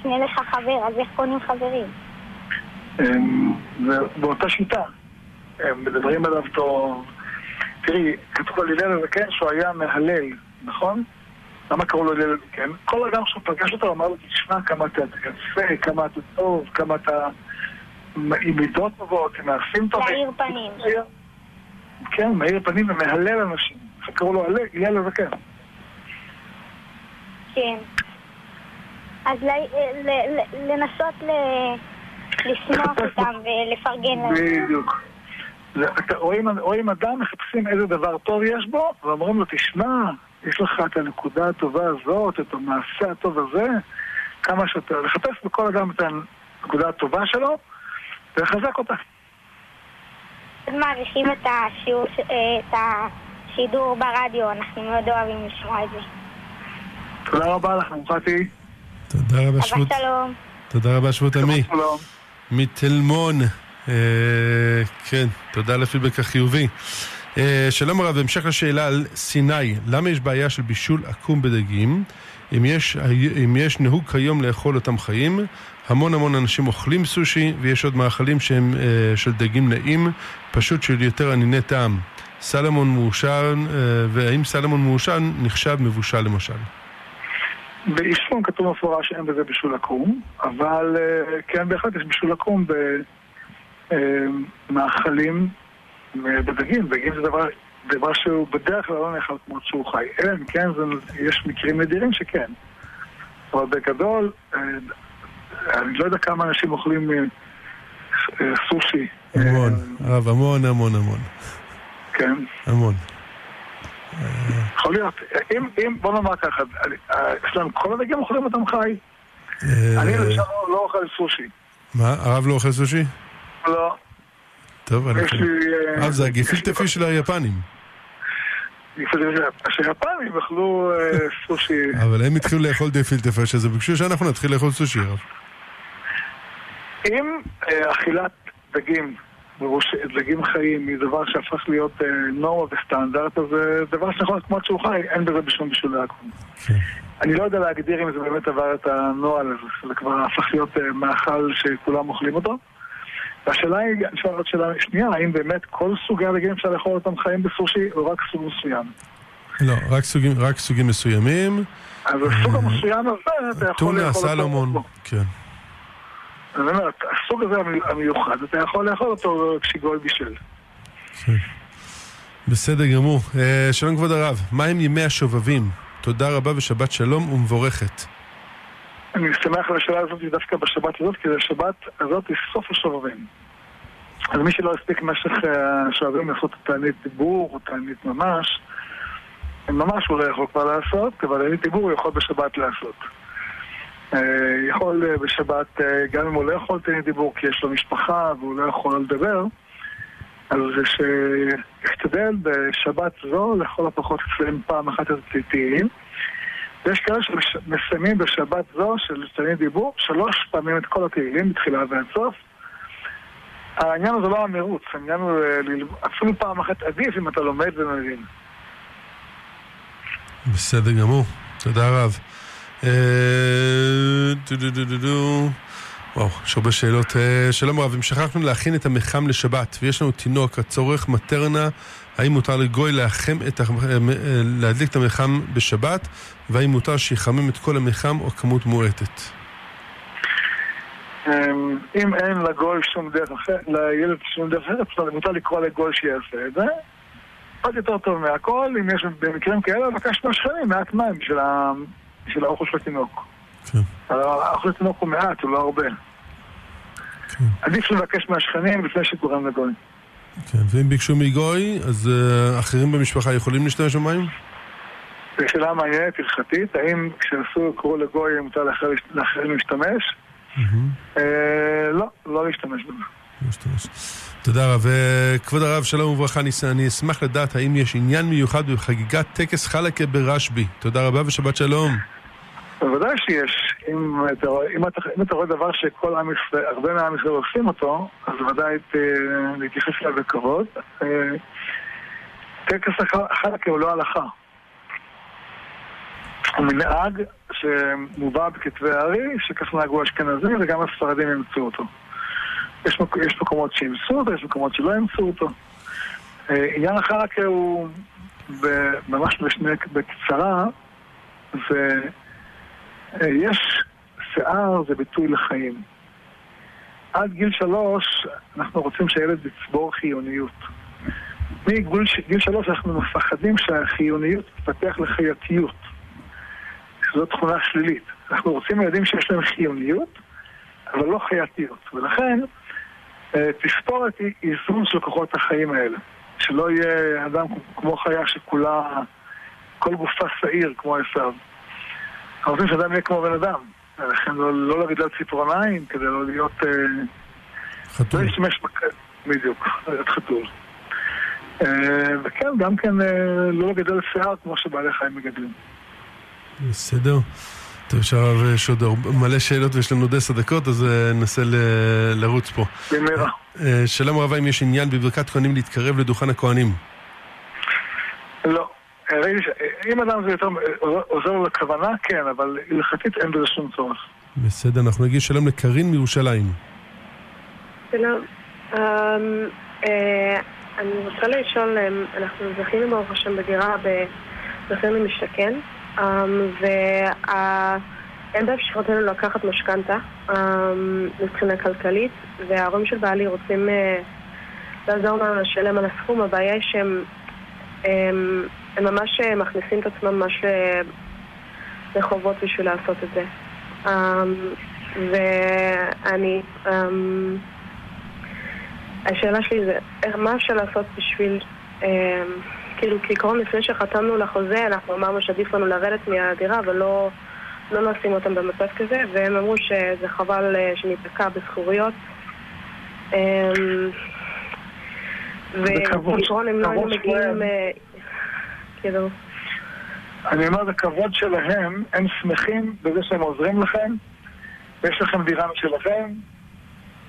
שקנה לך חבר, אז איך קונים חברים? אמ, באותה שיטה. מדברים עליו טוב. תראי, כתוב על הלל הזקן שהוא היה מהלל, נכון? למה קראו לו הלל הזקן? כל אדם שהוא פגש אותו אמר לו, תשמע כמה אתה יפה, כמה אתה טוב, כמה אתה עם מידות טובות, עם מעשים טובים. מאיר פנים. כן, מאיר פנים ומהלל אנשים. קראו לו הלל הזקן. כן. אז לנסות לשמוח [LAUGHS] אותם ולפרגן להם. בדיוק. רואים, אדם, מחפשים איזה דבר טוב יש בו, ואומרים לו, תשמע, יש לך את הנקודה הטובה הזאת, את המעשה הטוב הזה, כמה שאתה... לחפש בכל אדם את הנקודה הטובה שלו, ולחזק אותה. מעריכים את השיעור, את השידור ברדיו, אנחנו מאוד אוהבים לשמוע את זה. תודה רבה לכם, פתי. תודה רבה, אבא שבות. שלום. תודה רבה, שבות עמי. שלום. מתלמון. אה, כן, תודה על הפידבק החיובי. אה, שלום הרב, בהמשך לשאלה על סיני, למה יש בעיה של בישול עקום בדגים? אם יש, אם יש נהוג כיום לאכול אותם חיים, המון המון אנשים אוכלים סושי, ויש עוד מאכלים שהם אה, של דגים נעים, פשוט של יותר ענייני טעם. סלמון מעושן, אה, והאם סלמון מעושן נחשב מבושל למשל? באיסלאם כתוב מפורש שאין בזה בישול עקום, אבל אה, כן בהחלט יש בישול עקום במאכלים בדגים. דגים זה דבר, דבר שהוא בדרך כלל לא נאכל כמו שהוא חי. אלא אם כן, זה, יש מקרים נדירים שכן. אבל בגדול, אה, אני לא יודע כמה אנשים אוכלים אה, אה, סושי. המון, אה, הרב, המון המון המון. כן. המון. יכול להיות. אם, אם, בוא נאמר ככה, אה, אצלם כל הדגים אוכלים אותם חי. אה, אני למשל לא אוכל סושי. מה, הרב לא אוכל סושי? לא. טוב, אנחנו... לי... אה, הרב, זה יש הגפילטפי לי- של היפנים. שהיפנים אכלו אה, [LAUGHS] סושי. אבל הם התחילו לאכול גפילטפי, שזה ביקשו שאנחנו נתחיל לאכול סושי, הרב. אם אה, אכילת דגים, בראש- דגים חיים, היא דבר שהפך להיות אה, נורמה וסטנדרט, אז זה דבר שנכון כמו שהוא חי, אין בזה בשום בישולי עכו"ם. כן. אני לא יודע להגדיר אם זה באמת עבר את הנוהל הזה, זה כבר הפך להיות אה, מאכל שכולם אוכלים אותו. והשאלה היא, שואל עוד שאלה שנייה, האם באמת כל סוגי הדגים אפשר לאכול אותם חיים בסושי, או רק סוג מסוים? לא, רק סוגים- רק סוגים מסוימים. אז הסוג המסוים הזה, אתה יכול טונה, לאכול אותו. סלומון. כן. אני אומר, הסוג הזה המי- המיוחד, אתה יכול לאכול אותו כשגוי בישל. בסדר גמור. אה, שלום כבוד הרב, מה הם ימי השובבים? תודה רבה ושבת שלום ומבורכת. אני שמח על השאלה הזאת דווקא בשבת הזאת, כי השבת הזאת היא סוף השובבים. אז מי שלא הספיק במשך אה, השובבים לעשות תענית דיבור או תענית ממש, ממש הוא לא יכול כבר לעשות, אבל תענית דיבור הוא יכול בשבת לעשות. אה, יכול אה, בשבת, אה, גם אם הוא לא יכול תענית דיבור כי יש לו משפחה והוא לא יכול לדבר, אז שישתדל בשבת זו לכל הפחות לסיים פעם אחת את התהילים. ויש כאלה שמסיימים בשבת זו של תענית דיבור שלוש פעמים את כל התהילים, מתחילה ועד סוף. העניין הזה לא המרוץ, העניין הוא אפילו פעם אחת עדיף אם אתה לומד ומבין. בסדר גמור, תודה רב. וואו, יש הרבה שאלות. אה, שלום רב, אם שכחנו להכין את המחם לשבת, ויש לנו תינוק הצורך מטרנה, האם מותר לגוי. אה, אה, להדליק את המחם בשבת, והאם מותר שיחמם את כל המחם או כמות מועטת? אמ, אם אין לגוי שום דרך אחרת, לילד שום דרך אחרת, אז מותר לקרוא לגוי שיעשה את זה. עוד יותר טוב מהכל, אם יש במקרים כאלה, לבקש מהשכנים מעט מים בשביל בשביל האוכל של התינוק. כן. האוכל של התינוק הוא מעט, הוא לא הרבה. כן. עדיף לבקש מהשכנים לפני שקוראים לגוי. כן, ואם ביקשו מגוי, אז אה, אחרים במשפחה יכולים להשתמש במים? זו שאלה מעניינת הלכתית, האם כשאסור לקרוא לגוי מותר לאחר- לאחרים להשתמש? מהמם. אה, לא, לא להשתמש בזה. משתמש. תודה רב. אה, כבוד הרב, שלום וברכה, אני, אני אשמח לדעת האם יש עניין מיוחד בחגיגת טקס חלקה ברשב"י. תודה רבה ושבת שלום. בוודאי שיש. אם אתה, אם, אתה, אם אתה רואה דבר שכל עם ישראל, הרבה מהעם ישראל עושים אותו, אז ודאי ת- להתייחס אליו בכבוד. אה, טקס הח- חלקה הוא לא הלכה. הוא מנהג שמובא בכתבי הארי, שכך נהגו האשכנזים וגם הספרדים אימצו אותו. יש, מק... יש מקומות שאימצו אותו, יש מקומות שלא אימצו אותו. אה, עניין החלקה הוא ממש בשני, בקצרה, זה... אה, יש שיער זה ביטוי לחיים. עד גיל שלוש אנחנו רוצים שהילד יצבור חיוניות. מגיל שלוש אנחנו מפחדים שהחיוניות תתפתח לחייתיות. שזו תכונה שלילית. אנחנו רוצים ילדים שיש להם חיוניות, אבל לא חייתיות. ולכן תספורת היא איזון של כוחות החיים האלה. שלא יהיה אדם כמו חיה שכולה, כל גופה שעיר כמו עשיו. אנחנו רוצים שאדם יהיה כמו בן אדם. לכן לא, לא לגדל ציפורניים, כדי לא להיות... אה, לא חתול. להשתמש בק... בדיוק, להיות חתול. אה, וכן, גם כן אה, לא לגדל שיער כמו שבעלי חיים מגדלים. בסדר. טוב, עכשיו יש עוד מלא שאלות ויש לנו עוד עשר דקות, אז אה, ננסה ל- לרוץ פה. במהרה. אה, שלום רב, האם יש עניין בברכת כהנים להתקרב לדוכן הכהנים? לא. אה, אם אדם זה יותר אה, עוזר לו לכוונה, כן, אבל הלכתית אין בזה שום צורך. בסדר, אנחנו נגיד שלום לקארין מירושלים. שלום. אמ, אה, אני רוצה לשאול, אנחנו זכינו ברוך השם בדירה במחיר למשתכן, ואין באפשרותנו לקחת משכנתה אמ, מבחינה כלכלית, וההורים של בעלי רוצים אה, לעזור לנו לשלם על הסכום, הבעיה היא שהם הם, הם ממש אה, מכניסים את עצמם ממש ל- לחובות בשביל לעשות את זה. אמ, ואני... אמ, השאלה שלי זה, מה אפשר לעשות בשביל, אמ, כאילו, כעיקרון לפני שחתמנו לחוזה, אנחנו אמרנו שעדיף לנו לרדת מהדירה ולא לא לשים אותם במצב כזה, והם אמרו שזה חבל אה, שניתקע בזכוריות. אמ, וכעיקרון הם לא היו מגיעים, כאילו, אני אומר, זה כבוד שלהם, הם שמחים בזה שהם עוזרים לכם, ויש לכם דירה משלכם,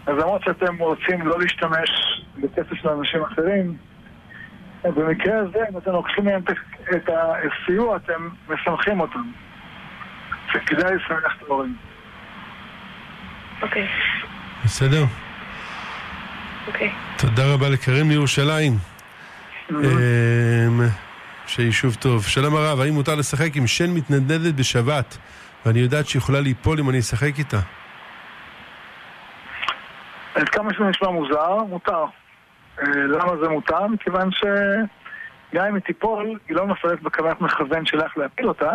אז למרות שאתם רוצים לא להשתמש בכסף של אנשים אחרים, במקרה הזה, אם אתם לוקחים מהם את- הסיוע, אתם משמחים אותם. וכדאי לשמח את ההורים. אוקיי, בסדר? אוקיי. תודה רבה לקארין מירושלים. אמ, שיהיה שוב טוב. שלום הרב, האם מותר לשחק עם שן מתנדנדת בשבת? ואני יודעת שיכולה ליפול אם אני אשחק איתה. עד כמה שזה נשמע מוזר, מותר. אה, למה זה מותר? מכיוון שגם אם היא תיפול, היא לא נופלת בכוונת מכוון שלך להפיל אותה,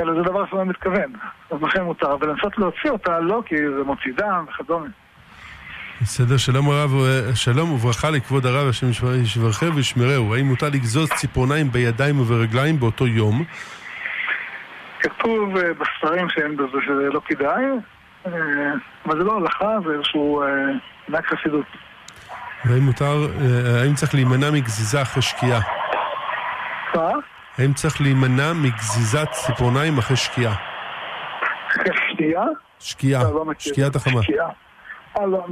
אלא זה דבר שלא מתכוון. אז לכן מותר. אבל לנסות להוציא אותה, לא, כי זה מוציא דם וכדומה. בסדר, שלום הרב, אה, שלום וברכה לכבוד הרב, השם ישברכם וישמרהו. האם מותר לגזוז ציפורניים בידיים וברגליים באותו יום? כתוב אה, בספרים שאין בזה שזה לא כדאי, אבל זה לא הלכה, זה איזשהו מנהג חסידות. והאם מותר, אה, האם צריך להימנע מגזיזה אחרי שקיעה? מה? האם צריך להימנע מגזיזת ציפורניים אחרי שקיעה? שתייה? שקיעה, לא, לא. שקיעת החמה. שקיעה. אה, לא,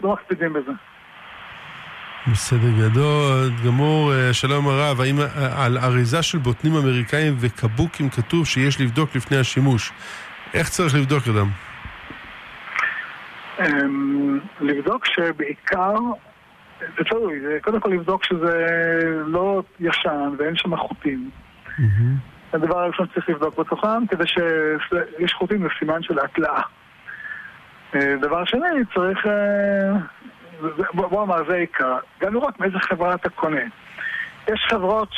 לא, מקפידים בזה. בסדר גדול, גמור. אה, שלום הרב, האם אה, על אריזה של בוטנים אמריקאים וקבוקים כתוב שיש לבדוק לפני השימוש? איך צריך לבדוק אותם? אמ, לבדוק שבעיקר, זה תלוי, קודם כל לבדוק שזה לא ישן ואין שם חוטים. הדבר הראשון שצריך לבדוק בתוכם, כדי שיש חוטים זה סימן של התלאה. אה, דבר שני, צריך... אה, בוא בוא נאמר, זה העיקר. גם לראות מאיזה חברה אתה קונה. יש חברות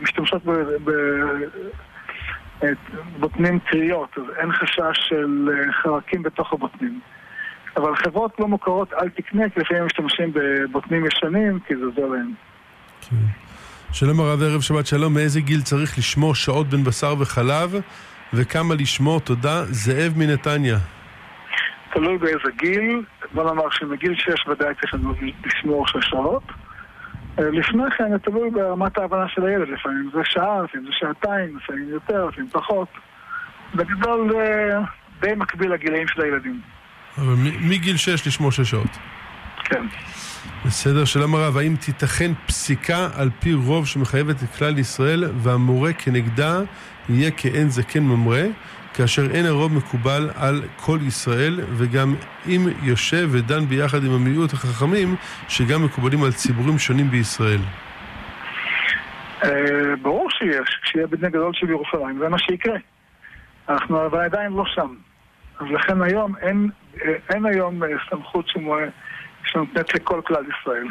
שמשתמשות ב- ב- בוטנים טריות, אז אין חשש של אה, חרקים בתוך הבוטנים. אבל חברות לא מוכרות אל תקנה, כי לפעמים משתמשים בבוטנים ישנים, כי זה עוזר להם. כן. שלום הרב, ערב שבת שלום, מאיזה גיל צריך לשמור שעות בין בשר וחלב וכמה לשמור? תודה, זאב מנתניה. תלוי באיזה גיל, בוא נאמר שמגיל 6 ודאי צריך לשמור שש שעות. אה, לפני כן זה תלוי ברמת ההבנה של הילד, לפעמים זה שעה, לפעמים זה שעתיים, לפעמים יותר, לפעמים פחות. בגדול די מקביל לגילאים של הילדים. אבל מגיל 6 לשמור 6 שעות. כן. בסדר, שלום הרב, האם תיתכן פסיקה על פי רוב שמחייבת את כלל ישראל והמורה כנגדה יהיה כאין זקן ממרה, כאשר אין הרוב מקובל על כל ישראל, וגם אם יושב ודן ביחד עם המיעוט החכמים, שגם מקובלים על ציבורים שונים בישראל. אה, ברור שיש, כשיהיה בית גדול של ירושלים, זה מה שיקרה. אנחנו אבל עדיין לא שם. אז לכן היום אין, אה, אין היום אה, סמכות שנותנת לכל כלל ישראל.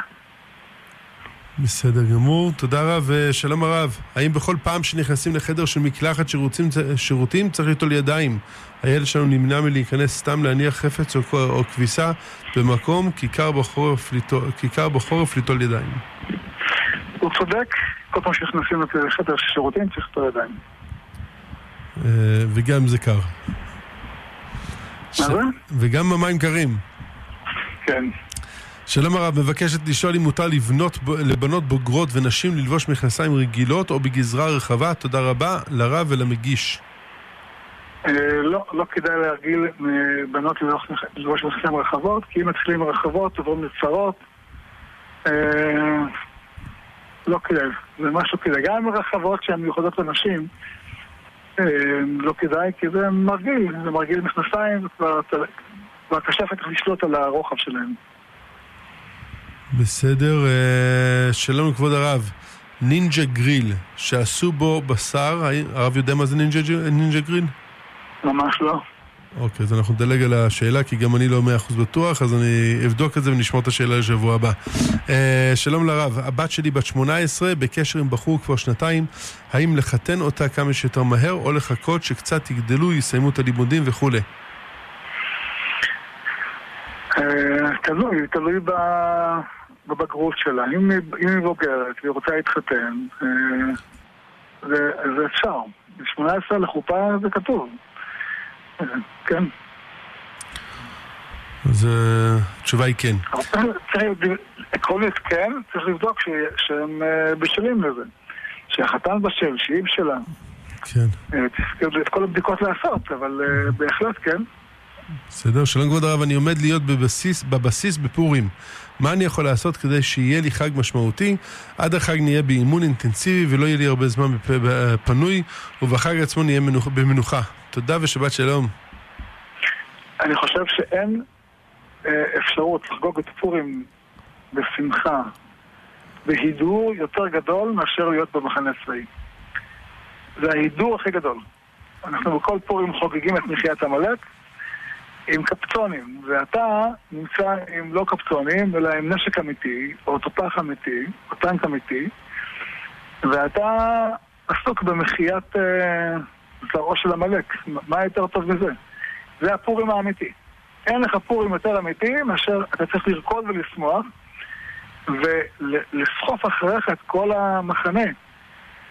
בסדר גמור, תודה רב, ושלום הרב. האם בכל פעם שנכנסים לחדר של מקלחת שירותים, שירותים צריך ליטול ידיים? הילד שלנו נמנע מלהיכנס סתם להניח חפץ או, או כביסה במקום, כיכר בחורף, ליטול- כיכר בחורף ליטול ידיים. הוא צודק, כל פעם שנכנסים לחדר של שירותים צריך את הידיים. אה, וגם זה קר. מה זה? וגם המים קרים. כן. שלום הרב, מבקשת לשאול אם מותר לבנות, לבנות בוגרות ונשים ללבוש מכנסיים רגילות או בגזרה רחבה. תודה רבה לרב ולמגיש. אה, לא, לא כדאי להרגיל אה, בנות ללבוש מכנסיים רחבות, כי אם מתחילים רחבות עוברים לצרות. אה, לא כדאי, זה משהו כדאי. גם רחבות שהן מיוחדות לנשים, לא כדאי, כי זה מרגיל, זה מרגיל מכנסיים, כבר קשה אחר כך לשלוט על הרוחב שלהם. בסדר, שלום כבוד הרב. נינג'ה גריל, שעשו בו בשר, הרב יודע מה זה נינג'ה גריל? ממש לא. אוקיי, אז אנחנו נדלג על השאלה, כי גם אני לא מאה אחוז בטוח, אז אני אבדוק את זה ונשמור את השאלה לשבוע הבא. אה, שלום לרב, הבת שלי בת 18, בקשר עם בחור כבר שנתיים, האם לחתן אותה כמה שיותר מהר, או לחכות שקצת יגדלו, יסיימו את הלימודים וכולי? אה, תלוי, תלוי בבגרות שלה. אם היא בוגרת והיא רוצה להתחתן, אה, זה אפשר. ב-18 לחופה זה כתוב. כן. אז אה, התשובה היא כן. עקרונית כן, צריך לבדוק שהם אה, בשלים לזה. שהחתן בשל, שהיא בשלה. כן. צריך את כל הבדיקות לעשות, אבל בהחלט כן. בסדר, שלום כבוד הרב, אני עומד להיות בבסיס, בבסיס בפורים. מה אני יכול לעשות כדי שיהיה לי חג משמעותי? עד החג נהיה באימון אינטנסיבי ולא יהיה לי הרבה זמן פנוי, ובחג עצמו נהיה מנוח, במנוחה. תודה ושבת שלום. אני חושב שאין אה, אפשרות לחגוג את פורים בשמחה, בהידור יותר גדול מאשר להיות במחנה צבאי. זה ההידור הכי גדול. אנחנו בכל פורים חוגגים את מחיית עמלק עם קפצונים, ואתה נמצא עם לא קפצונים, אלא עם נשק אמיתי, או תותח אמיתי, או טנק אמיתי, ואתה עסוק במחיית... אה, זרעו של עמלק. מה יותר טוב מזה? זה הפורים האמיתי. אין לך פורים יותר אמיתי מאשר אתה צריך לרקוד ולשמוח ולסחוף אחריך את כל המחנה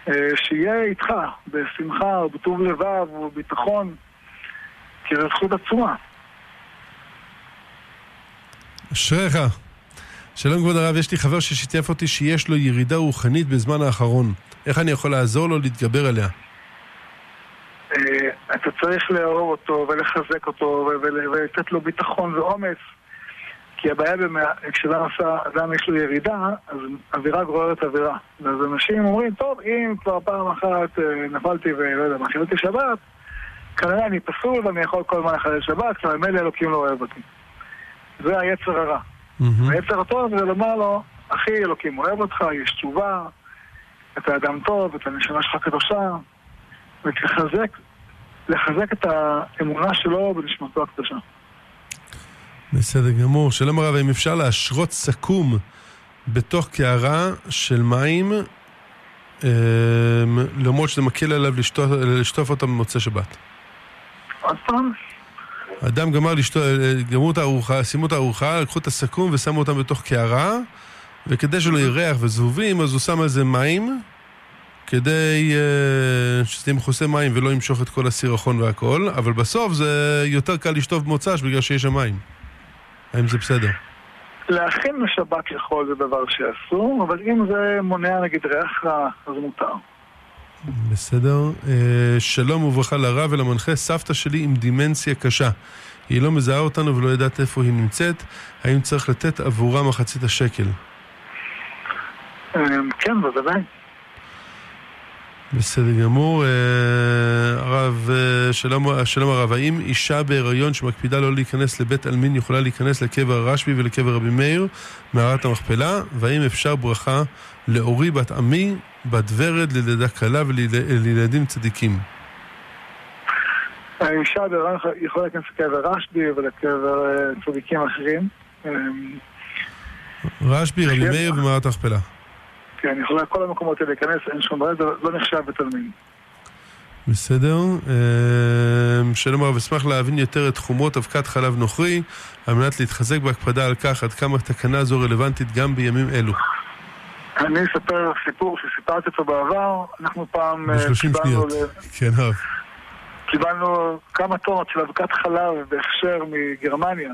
אה, שיהיה איתך בשמחה ובטוב לבב ובביטחון כי זו זכות עצומה. אשריך. שלום כבוד הרב, יש לי חבר ששיתף אותי שיש לו ירידה רוחנית בזמן האחרון. איך אני יכול לעזור לו להתגבר עליה? אה, אתה צריך לאהוב אותו ולחזק אותו ולתת לו ביטחון ואומץ כי הבעיה, כשאדם עשה, אדם יש לו ירידה, אז אווירה גוררת אווירה. אז אנשים אומרים, טוב, אם כבר פעם אחת אה, נפלתי ולא יודע מה, חיללתי שבת, כנראה אני פסול ואני יכול כל הזמן לחלל שבת, כבר ממילא אלוקים לא אוהב אותי. זה היצר הרע. היצר הטוב זה לומר לו, אחי, אלוקים אוהב אותך, יש תשובה, אתה אדם טוב, אתה נשמה שלך קדושה, ולחזק לחזק את האמונה שלו בנשמתו הקדושה. בסדר גמור. שלום הרב, אם אפשר להשרות סכו"ם בתוך קערה של מים, אה, למרות שזה מקל עליו לשטוף, לשטוף אותם במוצאי שבת. עוד פעם? אדם גמר לשטוף, גמרו את הארוחה, סיימו את הארוחה, לקחו את הסכו"ם ושמו אותם בתוך קערה, וכדי שלא יהיה ריח וזבובים, אז הוא שם על זה מים, כדי uh, שזה מכוסה מים ולא ימשוך את כל הסירחון והכל, אבל בסוף זה יותר קל לשטוף מוצ"ש בגלל שיש שם מים. האם זה בסדר? להכין לשבת יכול זה דבר שאסור, אבל אם זה מונע נגיד ריח רע, אז מותר. בסדר. Uh, שלום וברכה לרב ולמנחה, סבתא שלי עם דימנציה קשה. היא לא מזהה אותנו ולא יודעת איפה היא נמצאת. האם צריך לתת עבורה מחצית השקל? אה, כן, בוודאי. בסדר גמור. אה, הרב, אה, שלום, שלום הרב, האם אישה בהיריון שמקפידה לא להיכנס לבית עלמין יכולה להיכנס לקבר הרשב"י ולקבר רבי מאיר, מערת המכפלה? והאם אפשר ברכה לאורי בת עמי, בת ורד, ללידה קלה ולילדים צדיקים? האישה בהיריון יכולה להיכנס לקבר רשב"י ולקבר אה, צדיקים אחרים. רשב"י, רבי מאיר ומערת המכפלה. כן, יכולה כל המקומות האלה להיכנס, אין שום בעיה, זה לא נחשב בתלמיד. בסדר. אמ, שלום הרב, אשמח להבין יותר את חומרות אבקת חלב נוכרי, על מנת להתחזק בהקפדה על כך עד כמה תקנה זו רלוונטית גם בימים אלו. אני אספר סיפור שסיפרתי אותו בעבר, אנחנו פעם... אה, בשלושים שניות, כן הרב. קיבלנו כמה טונות של אבקת חלב בהכשר מגרמניה.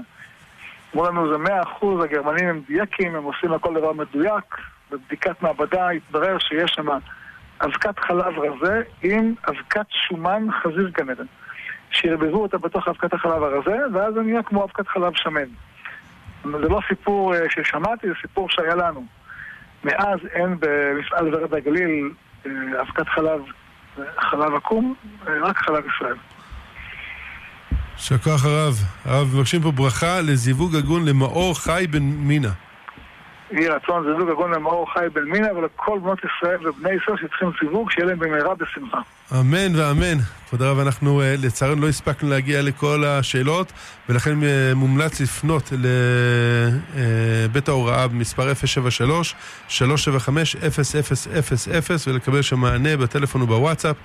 אמרו לנו זה מאה אחוז, הגרמנים הם דייקים, הם עושים הכל דבר מדויק. בבדיקת מעבדה התברר שיש שם אבקת חלב רזה עם אבקת שומן חזיר גן עדן. שערבבו אותה בתוך אבקת החלב הרזה, ואז זה נהיה כמו אבקת חלב שמן. זה לא סיפור אה, ששמעתי, זה סיפור שהיה לנו. מאז אין במפעל ורד הגליל אה, אבקת חלב, אה, חלב עקום, רק חלב ישראל. יישר כוח הרב. הרב, מבקשים פה ברכה לזיווג הגון למאור חי בן מינה. יהי רצון זיווג הגון למאור חי בן מינה ולכל בנות ישראל ובני ישראל שצריכים סיווג, שיהיה להם במהרה בשמחה. אמן ואמן. כבוד הרב, אנחנו אה, לצערנו לא הספקנו להגיע לכל השאלות, ולכן אה, מומלץ לפנות לבית אה, ההוראה במספר 073-375-0000 ולקבל שם מענה בטלפון ובוואטסאפ.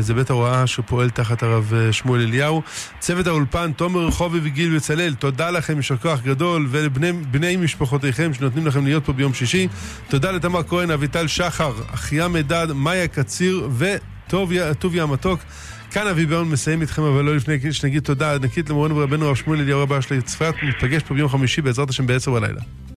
זה בית ההוראה שפועל תחת הרב שמואל אליהו. צוות האולפן, תומר רחובי וגיל בצלאל, תודה לכם, יישר כוח גדול, ולבני משפחותיכם שנותנים לכם להיות פה ביום שישי. תודה לתמר כהן, אביטל שחר, אחיה מדד, מאיה קציר ו... טוביה המתוק. כאן אבי ברון מסיים איתכם, אבל לא לפני שנגיד תודה ענקית למורנו ורבנו הרב שמואל אליהו רבה של צפת. נתפגש פה ביום חמישי בעזרת השם בעשר בלילה.